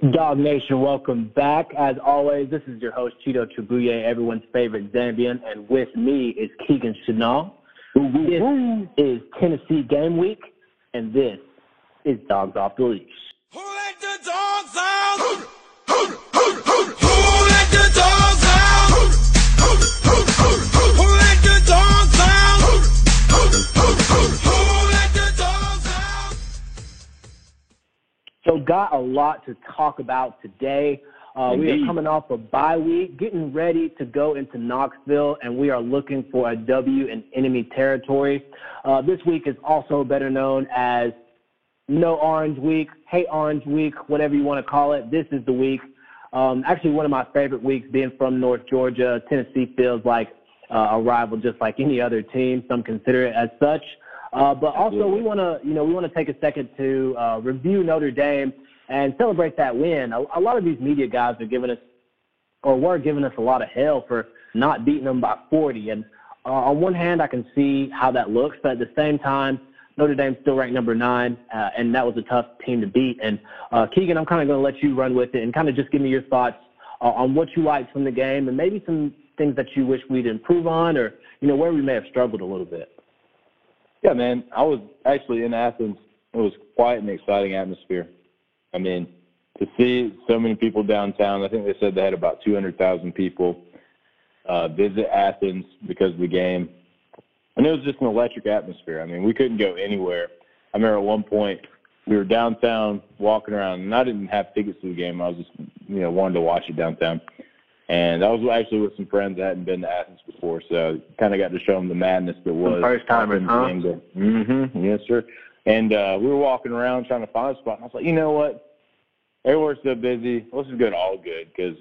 Dog Nation, welcome back. As always, this is your host, Cheeto Chibuye, everyone's favorite Zambian, and with me is Keegan Chanel. This is Tennessee Game Week, and this is Dogs Off the Leash. Who let the dogs So, got a lot to talk about today. Uh, we are coming off a bye week, getting ready to go into Knoxville, and we are looking for a W in enemy territory. Uh, this week is also better known as No Orange Week, Hate Orange Week, whatever you want to call it. This is the week. Um, actually, one of my favorite weeks being from North Georgia. Tennessee feels like uh, a rival just like any other team. Some consider it as such. Uh, but also, we want to, you know, we want to take a second to uh, review Notre Dame and celebrate that win. A, a lot of these media guys are giving us, or were giving us a lot of hell for not beating them by 40. And uh, on one hand, I can see how that looks, but at the same time, Notre Dame's still ranked number nine, uh, and that was a tough team to beat. And uh, Keegan, I'm kind of going to let you run with it and kind of just give me your thoughts uh, on what you liked from the game and maybe some things that you wish we'd improve on, or you know where we may have struggled a little bit. Yeah, man. I was actually in Athens. It was quite an exciting atmosphere. I mean, to see so many people downtown. I think they said they had about 200,000 people uh, visit Athens because of the game, and it was just an electric atmosphere. I mean, we couldn't go anywhere. I remember at one point we were downtown walking around, and I didn't have tickets to the game. I was just, you know, wanted to watch it downtown. And I was actually with some friends that hadn't been to Athens before, so kind of got to show them the madness that was. first-timers, huh? Mm-hmm. Yes, sir. And uh, we were walking around trying to find a spot, and I was like, you know what? Everywhere's so busy. Let's just go to All Good because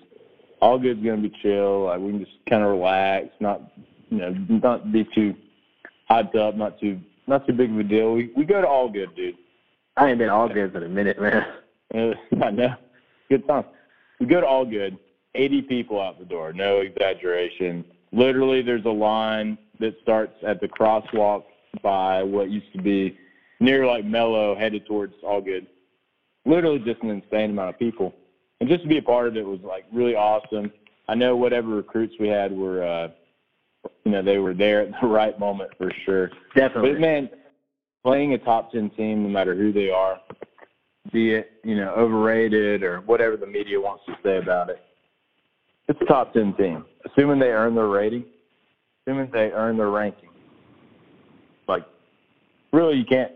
All Good's gonna be chill. Like we can just kind of relax, not you know, not be too hyped up, not too not too big of a deal. We we go to All Good, dude. I ain't been all good in a minute, man. I know. Good time. We go to all good. 80 people out the door. No exaggeration. Literally, there's a line that starts at the crosswalk by what used to be near like Mellow, headed towards all good. Literally, just an insane amount of people. And just to be a part of it was like really awesome. I know whatever recruits we had were, uh, you know, they were there at the right moment for sure. Definitely. But man, playing a top ten team, no matter who they are, be it you know overrated or whatever the media wants to say about it, it's a top ten team. Assuming they earn their rating, assuming they earn their ranking. Like, really, you can't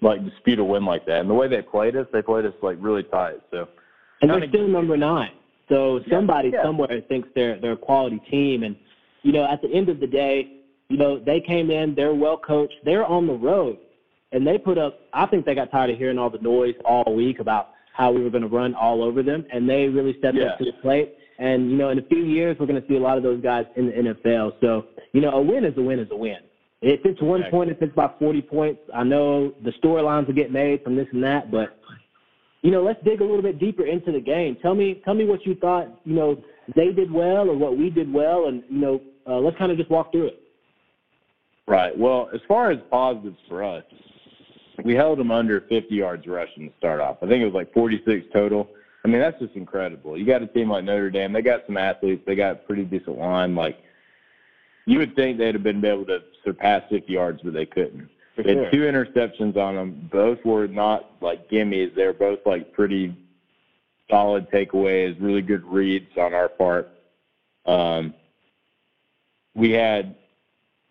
like dispute a win like that. And the way they played us, they played us like really tight. So And they're still number nine. So somebody yeah. somewhere thinks they're they're a quality team. And you know, at the end of the day, you know, they came in, they're well coached, they're on the road, and they put up. I think they got tired of hearing all the noise all week about how we were going to run all over them, and they really stepped Yeah. up to the plate. And you know, in a few years, we're going to see a lot of those guys in the NFL. So you know, a win is a win is a win. If it's one Exactly. point, if it's by 40 points, I know the storylines will get made from this and that, but you know, let's dig a little bit deeper into the game. Tell me, tell me what you thought. You know, they did well, or what we did well, and you know, uh, let's kind of just walk through it. Right. Well, as far as positives for us, we held them under 50 yards rushing to start off. I think it was like 46 total. I mean, that's just incredible. You got a team like Notre Dame. They got some athletes. They got a pretty decent line. Like, you would think they'd have been able to surpass 50 yards, but they couldn't. For They sure. had two interceptions on them. Both were not like gimmies. They were both like pretty solid takeaways, really good reads on our part. Um, we had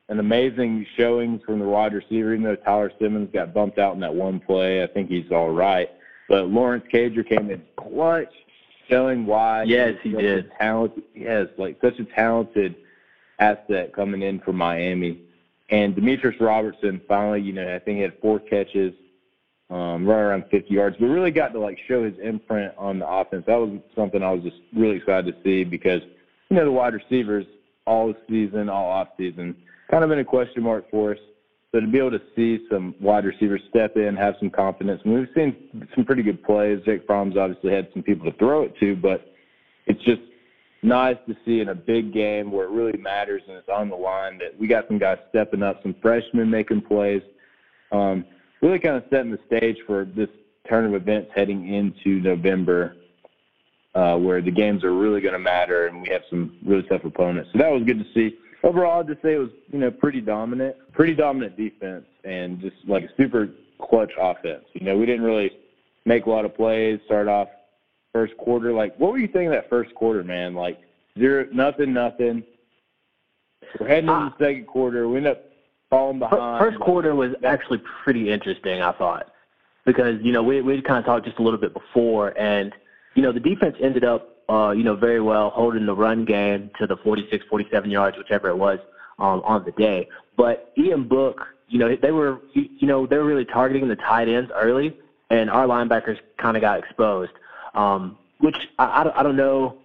an amazing showing from the wide receiver, even though Tyler Simmons got bumped out in that one play. I think he's all right. But Lawrence Cager came in clutch, showing why Yes, he did. A talented, yes, like such a talented asset coming in from Miami. And Demetrius Robertson finally, you know, I think he had four catches, um, right around 50 yards, but really got to like show his imprint on the offense. That was something I was just really excited to see because, you know, the wide receivers all season, all off season, kind of been a question mark for us. So to be able to see some wide receivers step in, have some confidence, and we've seen some pretty good plays. Jake Fromm's obviously had some people to throw it to, but it's just nice to see in a big game where it really matters and it's on the line that we got some guys stepping up, some freshmen making plays, um, really kind of setting the stage for this turn of events heading into November uh, where the games are really going to matter and we have some really tough opponents. So that was good to see. Overall, I'd just say it was you know pretty dominant, pretty dominant defense, and just like a super clutch offense. You know, we didn't really make a lot of plays. Start off first quarter. Like, what were you thinking that first quarter, man? Like zero, nothing, nothing. We're heading into the second quarter. We end up falling behind. First quarter was actually pretty interesting, I thought, because you know we we kind of talked just a little bit before, and you know the defense ended up uh, you know very well holding the run game to the 46, 47 yards, whichever it was um, on the day. But Ian Book, you know they were you know they were really targeting the tight ends early, and our linebackers kind of got exposed, um, which I, I don't I don't know.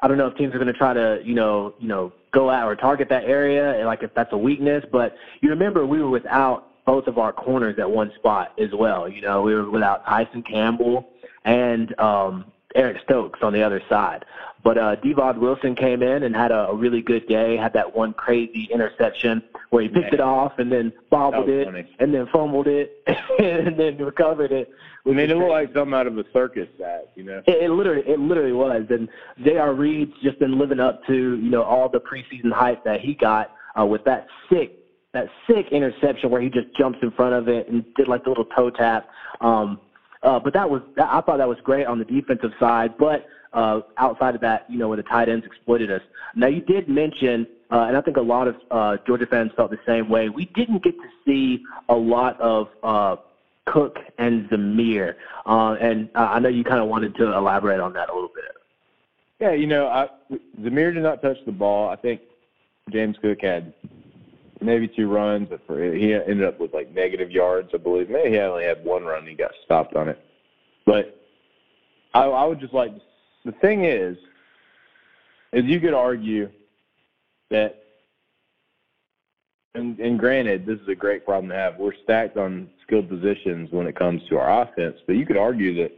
I don't know if teams are going to try to, you know, you know, go out or target that area, and like if that's a weakness. But you remember we were without both of our corners at one spot as well. You know, we were without Tyson Campbell and um, Eric Stokes on the other side. But uh, Divaad Wilson came in and had a, a really good day. Had that one crazy interception where he picked Man. it off and then bobbled it funny. and then fumbled it and then recovered it. I mean, it was looked like something out of a circus act, you know. It, it literally, it literally was. And J.R. Reed's just been living up to you know all the preseason hype that he got uh, with that sick, that sick interception where he just jumps in front of it and did like the little toe tap. Um, uh, but that was, I thought that was great on the defensive side. But uh, outside of that, you know, where the tight ends exploited us. Now you did mention, uh, and I think a lot of uh, Georgia fans felt the same way. We didn't get to see a lot of. Uh, Cook and Zamir. Uh, and uh, I know you kind of wanted to elaborate on that a little bit. Yeah, you know, I, Zamir did not touch the ball. I think James Cook had maybe two runs, but for, he ended up with like negative yards, I believe. Maybe he only had one run. and He got stopped on it. But I, I would just like the thing is, is you could argue that, and, and granted, this is a great problem to have. We're stacked on skilled positions when it comes to our offense, but you could argue that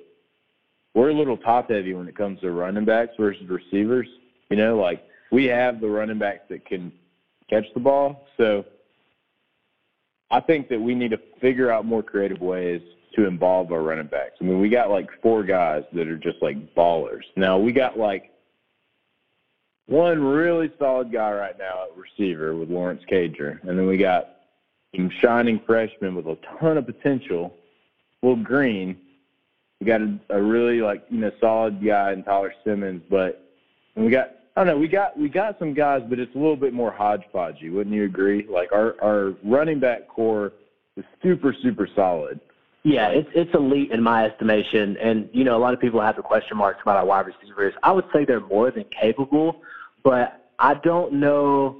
we're a little top heavy when it comes to running backs versus receivers. You know, like we have the running backs that can catch the ball. So I think that we need to figure out more creative ways to involve our running backs. I mean, we got like four guys that are just like ballers. Now we got like one really solid guy right now at receiver with Lawrence Cager, and then we got some shining freshmen with a ton of potential, Will Green. We got a, a really like you know solid guy in Tyler Simmons, but we got I don't know we got we got some guys, but it's a little bit more hodgepodgey. Wouldn't you agree? Like our our running back core is super super solid. Yeah, it's it's elite in my estimation, and you know a lot of people have the question marks about our wide receivers. I would say they're more than capable, but I don't know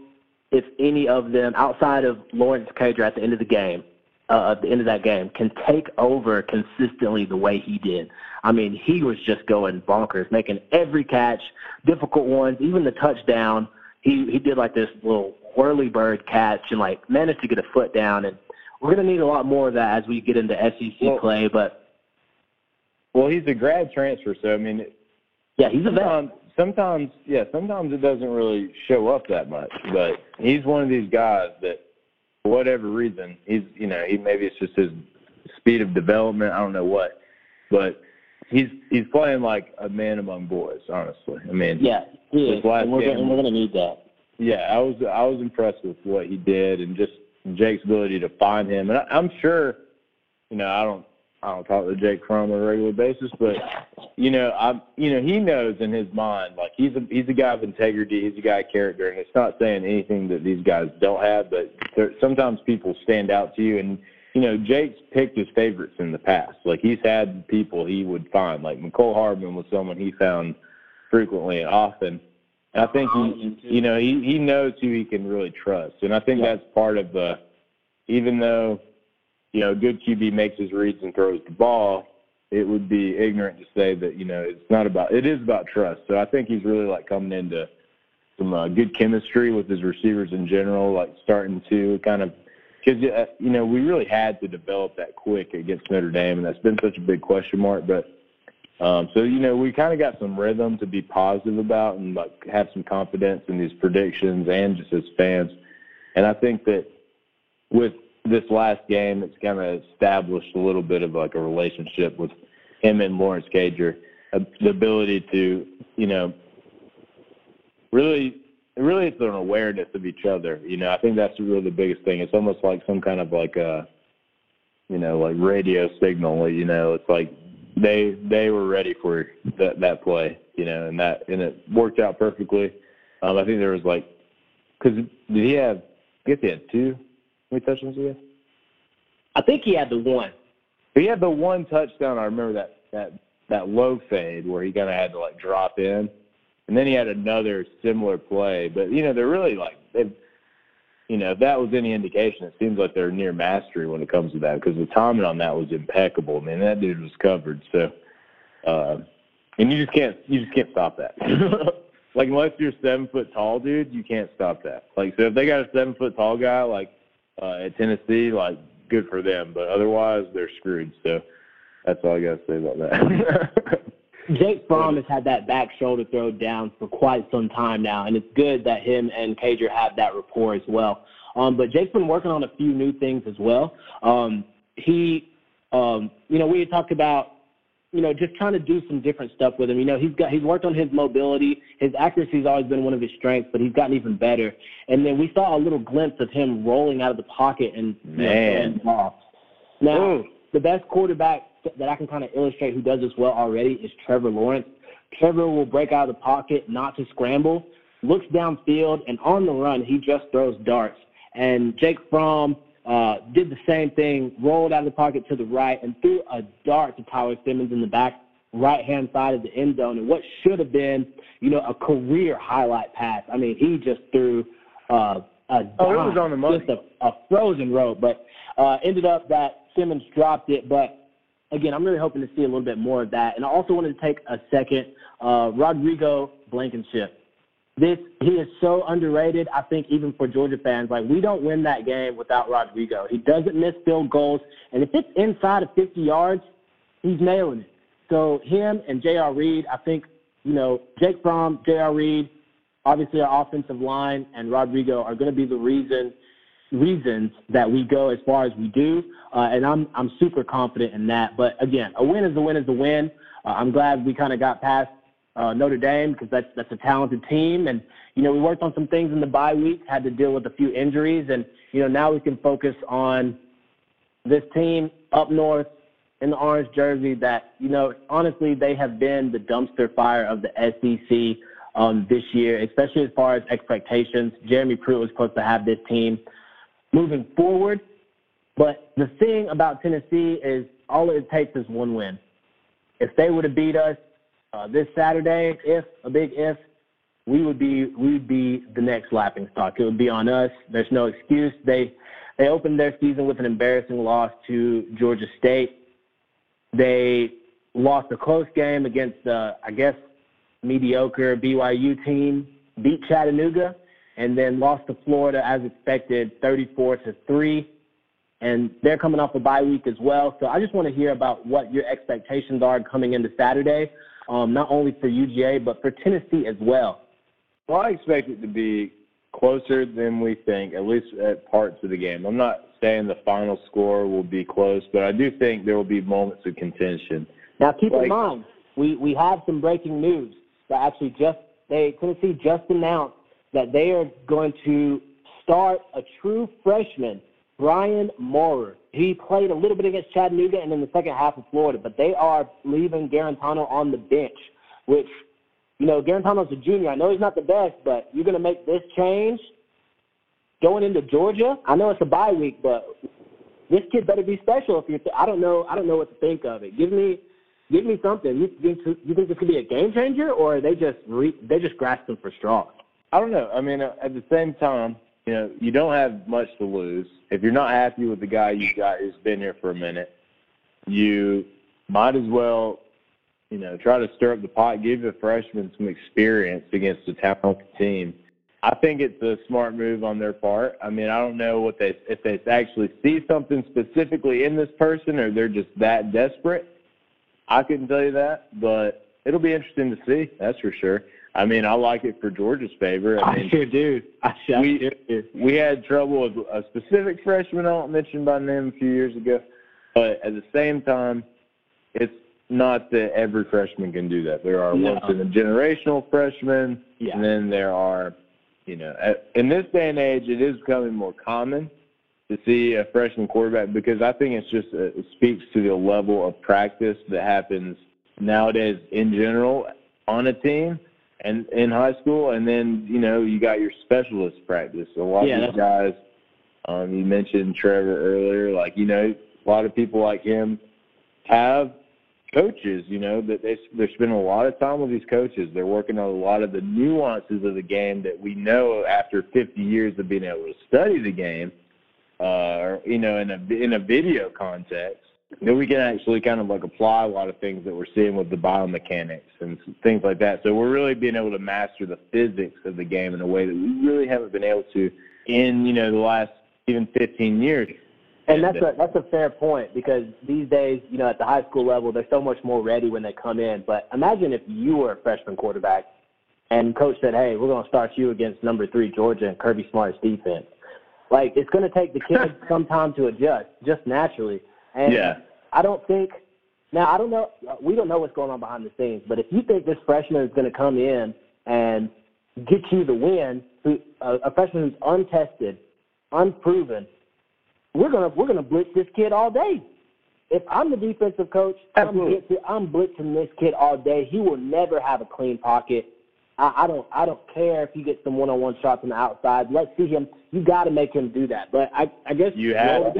if any of them, outside of Lawrence Cager at the end of the game, uh, at the end of that game, can take over consistently the way he did. I mean, he was just going bonkers, making every catch, difficult ones, even the touchdown. He he did like this little whirly bird catch and like managed to get a foot down. And we're gonna need a lot more of that as we get into SEC Well- play. But Well, he's a grad transfer, so I mean, yeah, he's a vet. sometimes, sometimes, yeah, sometimes it doesn't really show up that much. But he's one of these guys that, for whatever reason, he's you know he maybe it's just his speed of development. I don't know what, but he's he's playing like a man among boys. Honestly, I mean, Yeah, he is, and we're, game- gonna, we're gonna need that. yeah, I was I was impressed with what he did and just Jake's ability to find him. And I, I'm sure, you know, I don't I don't talk to Jake Fromm on a regular basis, but you know, I'm you know he knows in his mind like he's a he's a guy of integrity, he's a guy of character, and it's not saying anything that these guys don't have, but there, sometimes people stand out to you and. You know, Jake's picked his favorites in the past. Like he's had people he would find. Like Mecole Hardman was someone he found frequently and often. And I think he, you know, he he knows who he can really trust, and I think Yeah. that's part of the. Even though, you know, a good QB makes his reads and throws the ball, it would be ignorant to say that you know it's not about. It is about trust. So I think he's really like coming into some uh, good chemistry with his receivers in general, like starting to kind of because uh, you know we really had to develop that quick against Notre Dame, and that's been such a big question mark. But um, so you know we kind of got some rhythm to be positive about and like have some confidence in these predictions and just as fans. And I think that with this last game, it's kind of established a little bit of like a relationship with him and Lawrence Cager, uh, the ability to you know, really, really it's an awareness of each other. You know, I think that's really the biggest thing. It's almost like some kind of like a, you know, like radio signal. You know, it's like they they were ready for that that play. You know, and that and it worked out perfectly. Um, I think there was like, because did he have? Guess he had two. How many touchdowns did he have? I think he had the one. He had the one touchdown. I remember that that that low fade where he kind of had to like drop in, and then he had another similar play. But you know, they're really like they've you know, if that was any indication, it seems like they're near mastery when it comes to that because the timing on that was impeccable. Man, that dude was covered. So, uh, and you just can't you just can't stop that. like unless you're seven foot tall, dude, you can't stop that. Like so, if they got a seven foot tall guy like uh, at Tennessee, like good for them. But otherwise, they're screwed. So that's all I got to say about that. Jake Fromm has had that back shoulder throw down for quite some time now, and it's good that him and Cager have that rapport as well. Um, but Jake's been working on a few new things as well. Um, he, um, you know, we had talked about, you know, just trying to do some different stuff with him. You know, he's got he's worked on his mobility. His accuracy's always been one of his strengths, but he's gotten even better. And then we saw a little glimpse of him rolling out of the pocket and you know, Man. off. Now, Ooh. the best quarterback that I can kind of illustrate who does this well already is Trevor Lawrence. Trevor will break out of the pocket, not to scramble, looks downfield, and on the run, he just throws darts. And Jake Fromm uh, did the same thing, rolled out of the pocket to the right, and threw a dart to Tyler Simmons in the back right hand side of the end zone. And what should have been, you know, a career highlight pass. I mean, he just threw uh, a Oh, it was on the money. just a, a frozen rope. But uh, ended up that Simmons dropped it, but again, I'm really hoping to see a little bit more of that. And I also wanted to take a second. Uh, Rodrigo Blankenship. This he is so underrated. I think even for Georgia fans, like we don't win that game without Rodrigo. He doesn't miss field goals, and if it's inside of 50 yards, he's nailing it. So him and J.R. Reed, I think you know Jake Fromm, J.R. Reed, obviously our offensive line, and Rodrigo are going to be the reason reasons that we go as far as we do, uh, and I'm I'm super confident in that. But again, a win is a win is a win. Uh, I'm glad we kind of got past uh, Notre Dame because that's that's a talented team, and you know we worked on some things in the bye week, had to deal with a few injuries, and you know now we can focus on this team up north in the orange jersey that, you know, honestly, they have been the dumpster fire of the SEC um, this year, especially as far as expectations. Jeremy Pruitt was supposed to have this team moving forward. But the thing about Tennessee is all it takes is one win. If they would have beat us uh, this Saturday, if a big if, we would be we would be the next laughing stock. It would be on us. There's no excuse. They they opened their season with an embarrassing loss to Georgia State. They lost a close game against the I guess mediocre BYU team, beat Chattanooga, and then lost to Florida as expected, 34 to three. And they're coming off a bye week as well. So I just want to hear about what your expectations are coming into Saturday, um, not only for UGA but for Tennessee as well. Well, I expect it to be closer than we think, at least at parts of the game. I'm not saying the final score will be close, but I do think there will be moments of contention. Now, keep Like- in mind, we, we have some breaking news that actually just they Tennessee just announced that they are going to start a true freshman, Brian Maurer. He played a little bit against Chattanooga and in the second half of Florida, but they are leaving Guarantano on the bench, which, you know, Guarantano's a junior. I know he's not the best, but you're going to make this change going into Georgia. I know it's a bye week, but this kid better be special. If you're, I don't know, I don't know what to think of it. Give me, give me something. You think you think this could be a game changer, or they just re, they just grasping for straws? I don't know. I mean, uh, at the same time, you know, you don't have much to lose. If you're not happy with the guy you got who's been here for a minute, you might as well, you know, try to stir up the pot, give the freshman some experience against a talented team. I think it's a smart move on their part. I mean, I don't know what they if they actually see something specifically in this person or they're just that desperate. I couldn't tell you that, but it'll be interesting to see. That's for sure. I mean, I like it for Georgia's favor. I mean, sure do. I sure we do. we had trouble with a specific freshman I won't mention by name a few years ago, but at the same time, it's not that every freshman can do that. There are No. once in a generational freshmen, Yeah. and then there are, you know, in this day and age, it is becoming more common to see a freshman quarterback because I think it's just uh, it speaks to the level of practice that happens nowadays in general on a team and in high school, and then you know you got your specialist practice. A lot Yeah, of these guys, um, you mentioned Trevor earlier, like you know, a lot of people like him have coaches, you know, that they they're spending a lot of time with these coaches. They're working on a lot of the nuances of the game that we know after 50 years of being able to study the game, uh, or you know, in a in a video context, that we can actually kind of like apply a lot of things that we're seeing with the biomechanics and things like that. So we're really being able to master the physics of the game in a way that we really haven't been able to in you know the last even 15 years. And that's a that's a fair point because these days, you know, at the high school level, they're so much more ready when they come in. But imagine if you were a freshman quarterback, and coach said, "Hey, we're going to start you against number three Georgia and Kirby Smart's defense." Like it's going to take the kids some time to adjust, just naturally. And Yeah. I don't think now I don't know we don't know what's going on behind the scenes, but if you think this freshman is going to come in and get you the win, who a, a freshman who's untested, unproven, we're gonna we're gonna blitz this kid all day. If I'm the defensive coach, I'm Absolutely. blitzing, I'm blitzing this kid all day. He will never have a clean pocket. I, I don't I don't care if he gets some one on one shots on the outside. Let's see him. You got to make him do that. But I I guess You have.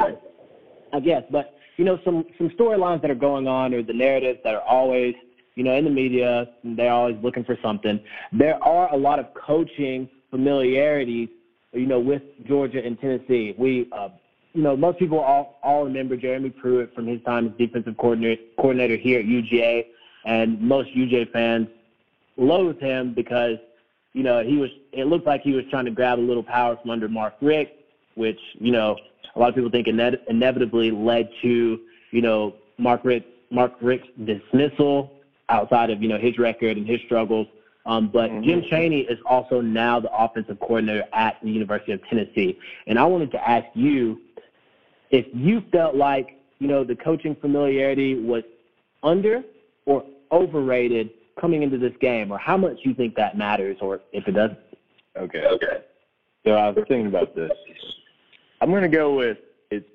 I guess, but you know, some some storylines that are going on or the narratives that are always, you know, in the media, they're always looking for something. There are a lot of coaching familiarities, you know, with Georgia and Tennessee. We, uh, you know, most people all all remember Jeremy Pruitt from his time as defensive coordinator coordinator here at UGA, and most UGA fans loathe him because, you know, he was. It looked like he was trying to grab a little power from under Mark Richt, which you know a lot of people think ine- inevitably led to you know Mark Richt Mark Richt's dismissal outside of you know his record and his struggles. Um, but Jim Chaney is also now the offensive coordinator at the University of Tennessee, and I wanted to ask you if you felt like you know the coaching familiarity was under or overrated coming into this game, or how much you think that matters, or if it doesn't. Okay. Okay. So I was thinking about this. I'm going to go with it's.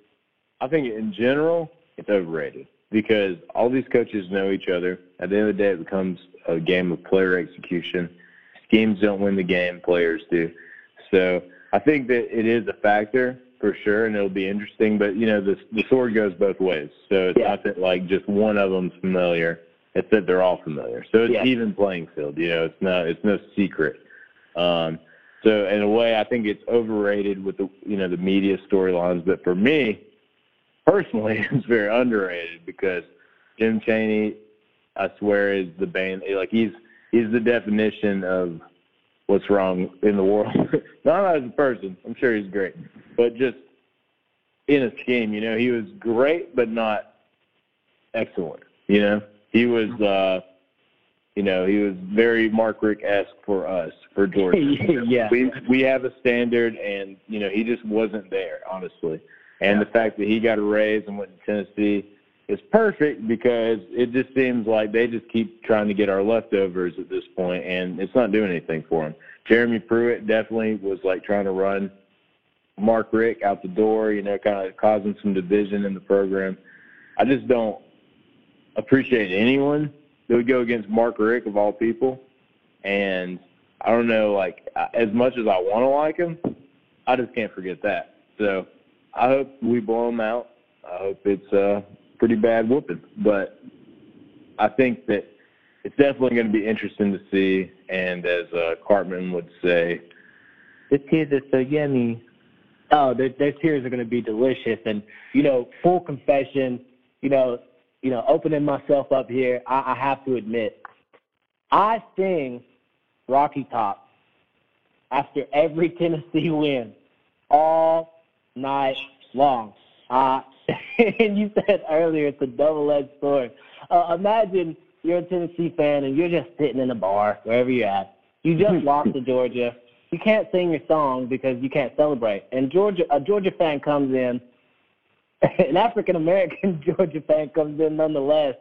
I think in general it's overrated because all these coaches know each other. At the end of the day, it becomes a game of player execution. Schemes don't win the game; players do. So I think that it is a factor for sure, and it'll be interesting. But you know, the the sword goes both ways. So it's Yeah. not that like just one of them's familiar. It's that they're all familiar. So it's Yeah. even playing field. You know, it's not it's no secret. Um, so in a way, I think it's overrated with the you know the media storylines. But for me, personally, it's very underrated because Jim Chaney, I swear, is the bane. Like he's he's the definition of what's wrong in the world. Not as a person, I'm sure he's great, but just in a scheme. You know, he was great, but not excellent. You know, he was. uh you know, he was very Mark Richt esque for us, for Georgia. Yeah. We we have a standard and you know, he just wasn't there, honestly. And the fact that he got a raise and went to Tennessee is perfect because it just seems like they just keep trying to get our leftovers at this point and it's not doing anything for him. Jeremy Pruitt definitely was like trying to run Mark Richt out the door, you know, kind of causing some division in the program. I just don't appreciate anyone that would go against Mark Richt of all people. And I don't know, like as much as I want to like him, I just can't forget that. So I hope we blow him out. I hope it's a pretty bad whooping, but I think that it's definitely going to be interesting to see. And as uh, Cartman would say, this kid is so yummy. Oh, their, their tears are going to be delicious. And, you know, full confession, you know, you know, opening myself up here, I, I have to admit, I sing Rocky Top after every Tennessee win all night long. Uh, and you said earlier it's a double-edged sword. Uh, imagine you're a Tennessee fan and you're just sitting in a bar wherever you're at. You just lost to Georgia. You can't sing your song because you can't celebrate. And Georgia, a Georgia fan comes in, an African American Georgia fan comes in nonetheless,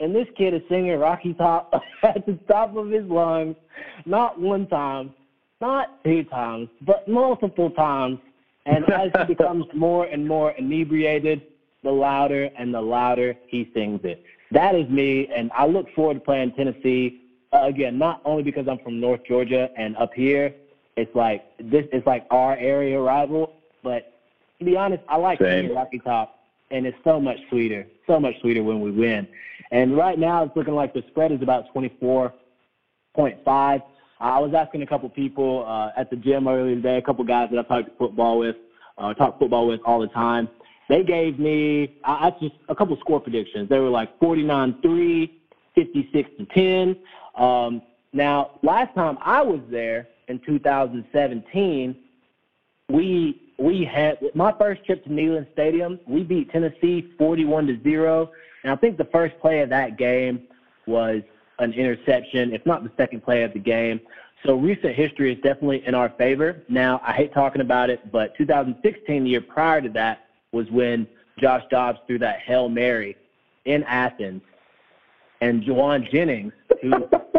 and this kid is singing Rocky Top at the top of his lungs, not one time, not two times, but multiple times. And as he becomes more and more inebriated, the louder and the louder he sings it. That is me, and I look forward to playing Tennessee uh, again. Not only because I'm from North Georgia and up here, it's like this is like our area rival, but to be honest, I like Same. Rocky Top, and it's so much sweeter, so much sweeter when we win. And right now, it's looking like the spread is about 24.5. I was asking a couple people uh, at the gym earlier today, a couple guys that I talk football with, uh, talk football with all the time. They gave me I, I just a couple score predictions. They were like 49-3, 56 to 10. Um, now, last time I was there in 2017, we we had my first trip to Neyland Stadium. We beat Tennessee 41 to zero, and I think the first play of that game was an interception, if not the second play of the game. So recent history is definitely in our favor. Now, I hate talking about it, but 2016, the year prior to that, was when Josh Dobbs threw that Hail Mary in Athens. And Jauan Jennings, who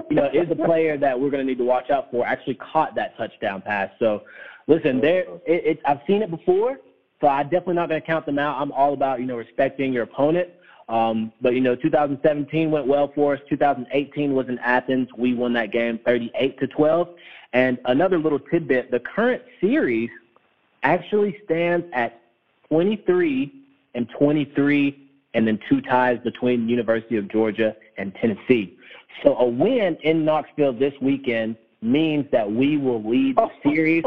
you know is a player that we're going to need to watch out for, actually caught that touchdown pass. So, listen, there it, it, I've seen it before, so I'm definitely not going to count them out. I'm all about you know respecting your opponent. Um, but you know, 2017 went well for us. 2018 was in Athens. We won that game 38 to 12. And another little tidbit: the current series actually stands at 23 and 23, and then two ties between University of Georgia and Tennessee. So a win in Knoxville this weekend means that we will lead the series.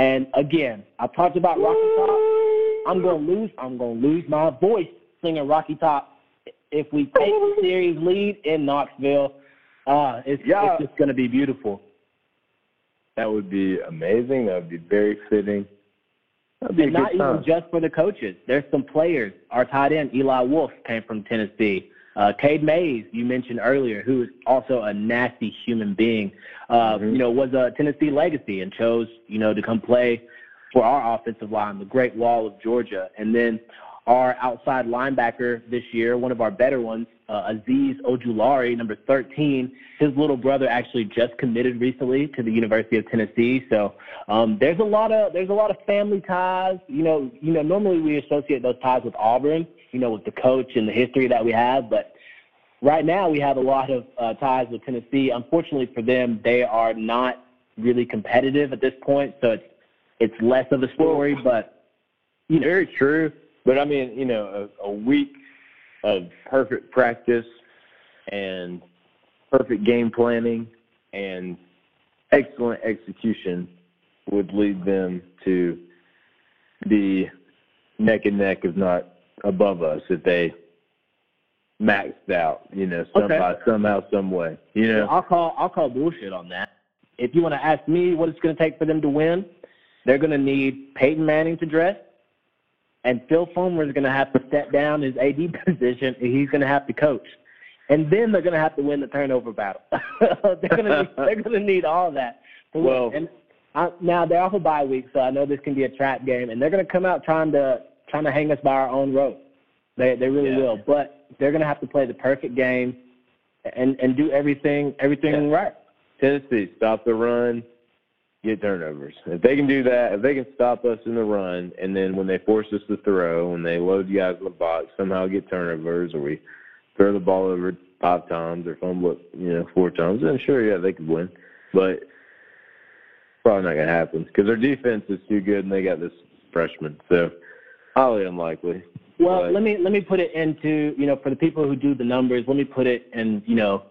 And again, I talked about Rocky Top. I'm gonna lose. I'm gonna lose my voice singing Rocky Top if we take the series lead in Knoxville. Uh, it's, Yeah. it's just gonna be beautiful. That would be amazing. That would be very fitting. That'd be And not good even just for the coaches. There's some players. Our tight end Eli Wolf came from Tennessee. Uh, Cade Mays, you mentioned earlier, who is also a nasty human being, uh, Mhm. you know, was a Tennessee legacy and chose, you know, to come play for our offensive line, the Great Wall of Georgia. And then our outside linebacker this year, one of our better ones, uh, Azeez Ojulari, number 13. His little brother actually just committed recently to the University of Tennessee. So um, there's a lot of there's a lot of family ties. You know, you know, normally we associate those ties with Auburn. You know, with the coach and the history that we have, but right now we have a lot of uh, ties with Tennessee. Unfortunately for them, they are not really competitive at this point, so it's it's less of a story. But you know, Very true. But I mean, you know, a, a week of perfect practice and perfect game planning and excellent execution would lead them to be neck and neck, if not above us, if they maxed out, you know, Okay. somehow, somehow, some way. You know, I'll call I'll call bullshit on that. If you want to ask me what it's going to take for them to win, they're going to need Peyton Manning to dress, and Phil Fulmer is going to have to step down his AD position, and he's going to have to coach, and then they're going to have to win the turnover battle. they're going to need, they're going to need all of that. Well- and I, now they're off a bye week, so I know this can be a trap game, and they're going to come out trying to trying to hang us by our own rope. They they really Yeah. will, but they're going to have to play the perfect game and and do everything everything right. Tennessee, stop the run, get turnovers. If they can do that, if they can stop us in the run, and then when they force us to throw, when they load you guys in the box, somehow get turnovers, or we throw the ball over five times or fumble it, you know, four times, then sure, yeah, they could win. But probably not going to happen because their defense is too good, and they got this freshman, so highly unlikely. Well, But- let me let me put it into you know for the people who do the numbers, let me put it in you know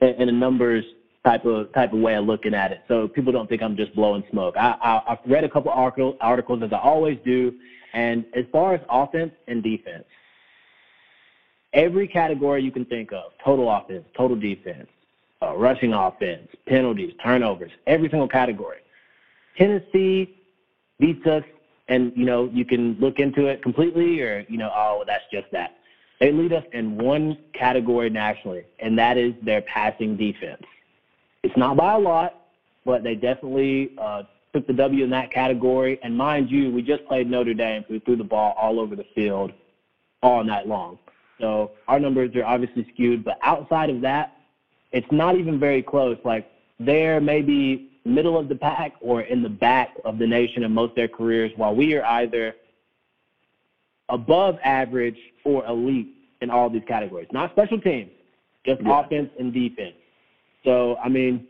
in, in a numbers type of type of way of looking at it, so people don't think I'm just blowing smoke. I, I I've read a couple article, articles as I always do, and as far as offense and defense, every category you can think of, total offense, total defense, uh, rushing offense, penalties, turnovers, every single category. Tennessee beats us, and you know you can look into it completely, or you know, oh, that's just that. They lead us in one category nationally, and that is their passing defense. It's not by a lot, but they definitely uh, took the W in that category. And mind you, we just played Notre Dame, who threw the ball all over the field all night long. So our numbers are obviously skewed, but outside of that, it's not even very close. Like they're maybe middle of the pack or in the back of the nation in most of their careers, while we are either above average or elite in all these categories. Not special teams, just Yeah. offense and defense. So, I mean,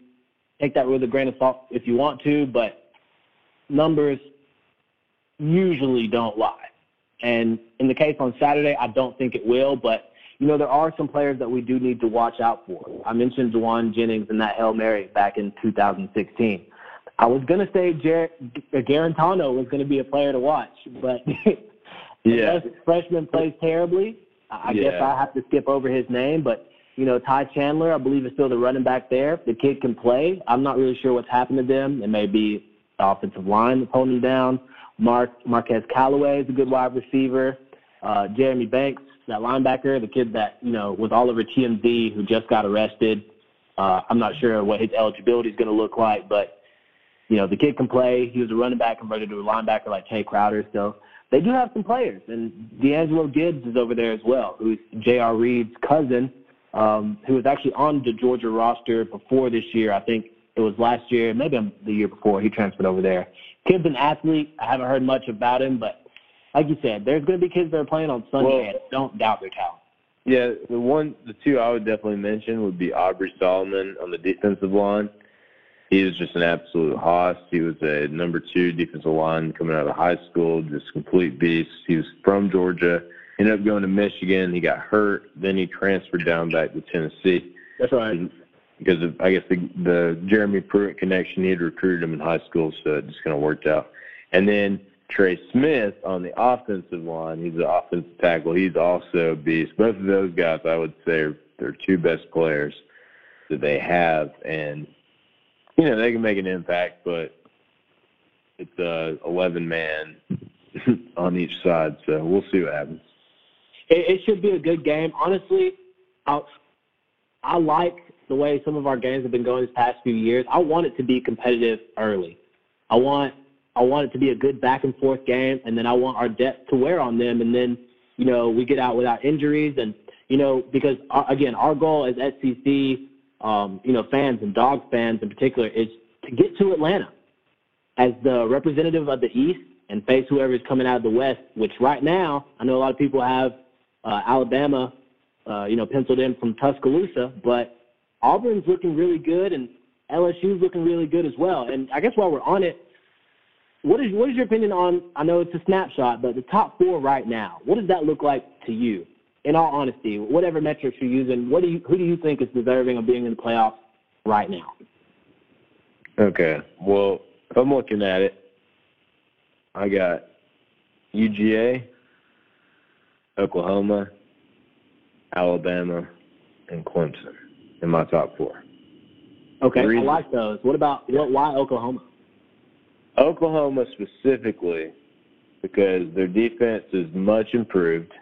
take that with a grain of salt if you want to, but numbers usually don't lie. And in the case on Saturday, I don't think it will, but you know, there are some players that we do need to watch out for. I mentioned Jauan Jennings and that Hail Mary back in 2016. I was going to say Jer- Guarantano was going to be a player to watch, but Yeah. freshman plays terribly, I I guess I have to skip over his name. But you know, Ty Chandler, I believe is still the running back there. The kid can play. I'm not really sure what's happened to them. It may be the offensive line that's holding him down. Mark Marquez Callaway is a good wide receiver. Uh, Jeremy Banks, that linebacker, the kid that you know was all over TMZ, who just got arrested. Uh, I'm not sure what his eligibility is going to look like, but you know the kid can play. He was a running back converted to a linebacker like Tae Crowder. So they do have some players, and Deangelo Gibbs is over there as well, who's J.R. Reed's cousin, um, who was actually on the Georgia roster before this year. I think it was last year, maybe the year before. He transferred over there. Kid's an athlete. I haven't heard much about him, but like you said, there's going to be kids that are playing on Sunday, Well- and don't doubt their talent. Yeah, the one, the two I would definitely mention would be Aubrey Solomon on the defensive line. He was just an absolute hoss. He was a number two defensive line coming out of high school, just complete beast. He was from Georgia, ended up going to Michigan. He got hurt, then he transferred down back to Tennessee That's right. because of, I guess the, the Jeremy Pruitt connection. He had recruited him in high school, so it just kind of worked out. And then Trey Smith on the offensive line. He's an offensive tackle. He's also a beast. Both of those guys, I would say, are their two best players that they have, and you know they can make an impact, but it's a 11 man on each side, so we'll see what happens. It, it should be a good game. Honestly, I, I like the way some of our games have been going this past few years. I want it to be competitive early. I want I want it to be a good back and forth game, and then I want our depth to wear on them, and then you know we get out without injuries, and you know because uh, again our goal as SEC um, you know fans and dog fans in particular is to get to Atlanta as the representative of the East and face whoever is coming out of the West. Which right now I know a lot of people have uh, Alabama, uh, you know, penciled in from Tuscaloosa, but Auburn's looking really good, and LSU's looking really good as well. And I guess while we're on it, what is what is your opinion on? I know it's a snapshot, but the top four right now. What does that look like to you? In all honesty, whatever metrics you're using, what do you who do you think is deserving of being in the playoffs right now? Okay. Well, if I'm looking at it, I got UGA, Oklahoma, Alabama, and Clemson in my top four. Okay, I like those. What about what? Why Oklahoma? Oklahoma specifically, because their defense is much improved,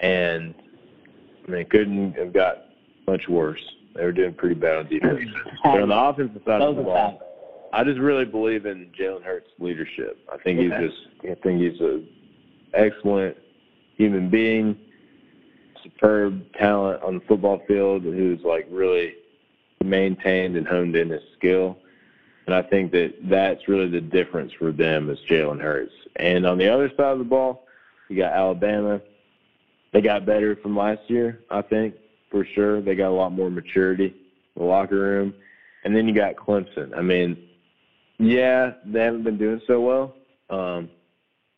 and I mean, it couldn't have got much worse. They were doing pretty bad on defense. but on the offensive side of the ball. I just really believe in Jalen Hurts' leadership. I think he's just, I think he's a excellent human being, superb talent on the football field, who's like really maintained and honed in his skill. And I think that that's really the difference for them is Jalen Hurts. And on the other side of the ball, you got Alabama. They got better from last year, I think, for sure. They got a lot more maturity in the locker room. And then you got Clemson. I mean, yeah, they haven't been doing so well, um,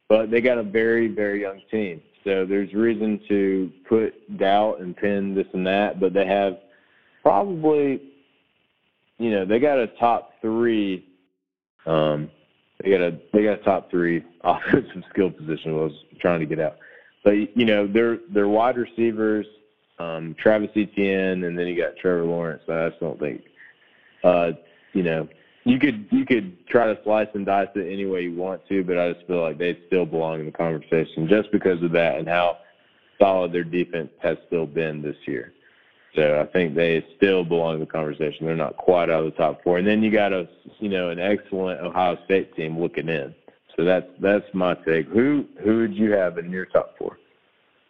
but they got a very, very young team. So there's reason to put doubt and pin this and that, but they have probably, you know, they got a top three. Um, they got a they got a top three offensive skill position. I was trying to get out, but you know, they're they're wide receivers, um, Travis Etienne, and then you got Trevor Lawrence. I just don't think, uh, you know, you could you could try to slice and dice it any way you want to, but I just feel like they still belong in the conversation just because of that and how solid their defense has still been this year. So I think they still belong in the conversation. They're not quite out of the top four. And then you got a you know an excellent Ohio State team looking in. So that's that's my take. Who who would you have in your top four?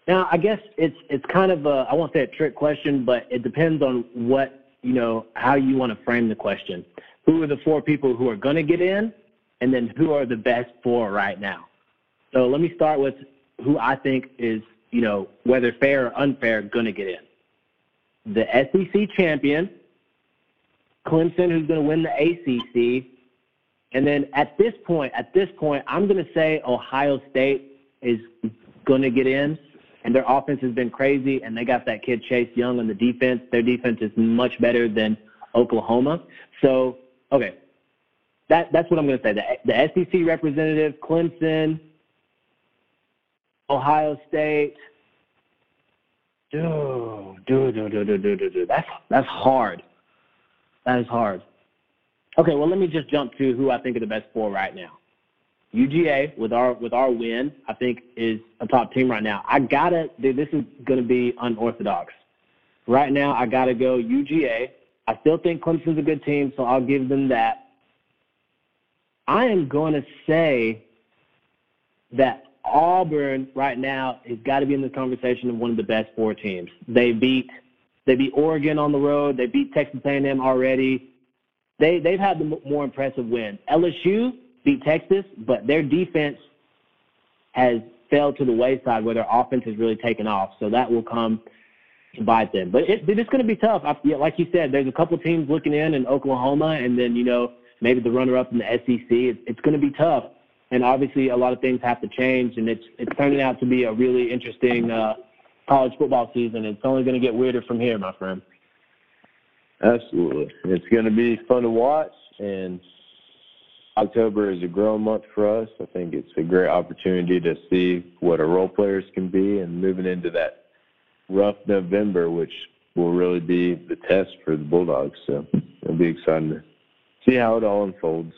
Now, I guess it's it's kind of a I won't say a trick question, but it depends on what you know how you want to frame the question. Who are the four people who are going to get in, and then who are the best four right now? So let me start with who I think is you know whether fair or unfair going to get in. The SEC champion, Clemson, who's going to win the ACC, and then at this point, at this point, I'm going to say Ohio State is going to get in and their offense has been crazy, and they got that kid Chase Young on the defense. Their defense is much better than Oklahoma. So, okay, that that's what I'm going to say. The, the SEC representative, Clemson, Ohio State. Dude, dude, dude, dude, dude, dude, dude. That's that's hard. That is hard. Okay, well, let me just jump to who I think are the best four right now. UGA with our with our win, I think is a top team right now. I gotta dude, this is gonna be unorthodox. Right now, I gotta go UGA. I still think Clemson's a good team, so I'll give them that. I am to say that Auburn right now has got to be in the conversation of one of the best four teams. They beat they beat Oregon on the road. They beat Texas A&M already. They they've had the more impressive win. LSU beat Texas, but their defense has fell to the wayside where their offense has really taken off. So that will come to bite them. But it, it's going to be tough. I, like you said, there's a couple teams looking in in Oklahoma, and then you know maybe the runner-up in the SEC. It, it's going to be tough, and obviously a lot of things have to change, and it's it's turning out to be a really interesting uh, college football season. It's only going to get weirder from here, my friend. Absolutely, it's going to be fun to watch, and October is a growing month for us. I think it's a great opportunity to see what our role players can be and moving into that rough November, which will really be the test for the Bulldogs. So it'll be exciting to see how it all unfolds.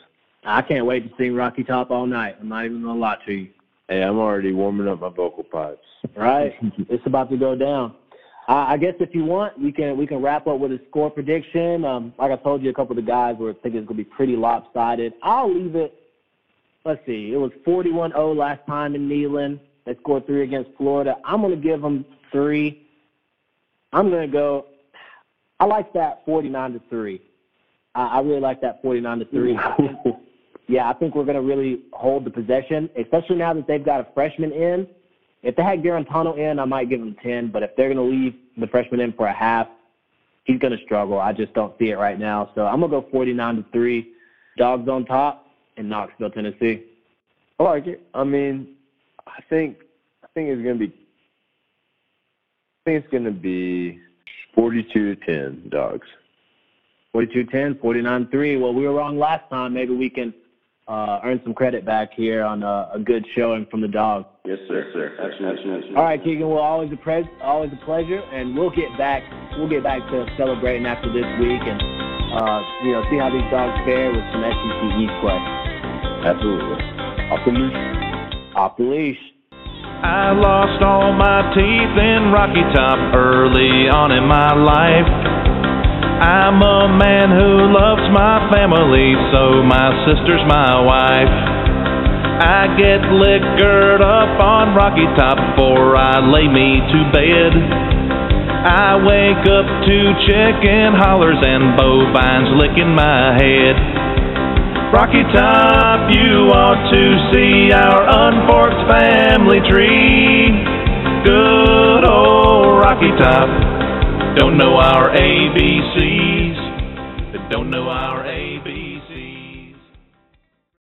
I can't wait to sing Rocky Top all night. I'm not even to lie to you. Hey, I'm already warming up my vocal pipes. Right? it's about to go down. Uh, I guess if you want, we can we can wrap up with a score prediction. Um, like I told you, a couple of the guys were thinking it's gonna be pretty lopsided. I'll leave it. Let's see. It was 41-0 last time in Neyland. They scored three against Florida. I'm gonna give them three. I'm gonna go. I like that 49 to three. I, I really like that 49 to three. yeah, I think we're gonna really hold the possession, especially now that they've got a freshman in if they had Guarantano in, I might give him 10, but if they're going to leave the freshman in for a half, he's going to struggle. I just don't see it right now. So I'm going to go 49 to 3. Dogs on top in Knoxville, Tennessee. I like it. I mean, I think I think it's going to be I think it's going to be 42 to 10 dogs. 42 10, 49 3. Well, we were wrong last time. Maybe we can uh, earn some credit back here on a, a good showing from the dog. Yes, sir. Yes, sir. Absolutely. All right, Keegan. Well, always a pre- always a pleasure, and we'll get back. We'll get back to celebrating after this week, and uh, you know, see how these dogs fare with some SEC East play. Absolutely. Off the leash. Off the leash. I lost all my teeth in Rocky Top early on in my life. I'm a man who loves my family, so my sister's my wife. I get liquored up on Rocky Top before I lay me to bed. I wake up to chicken hollers and bovines licking my head. Rocky Top, you ought to see our unforked family tree. Good old Rocky Top don't know our ABCs, that don't know our ABCs.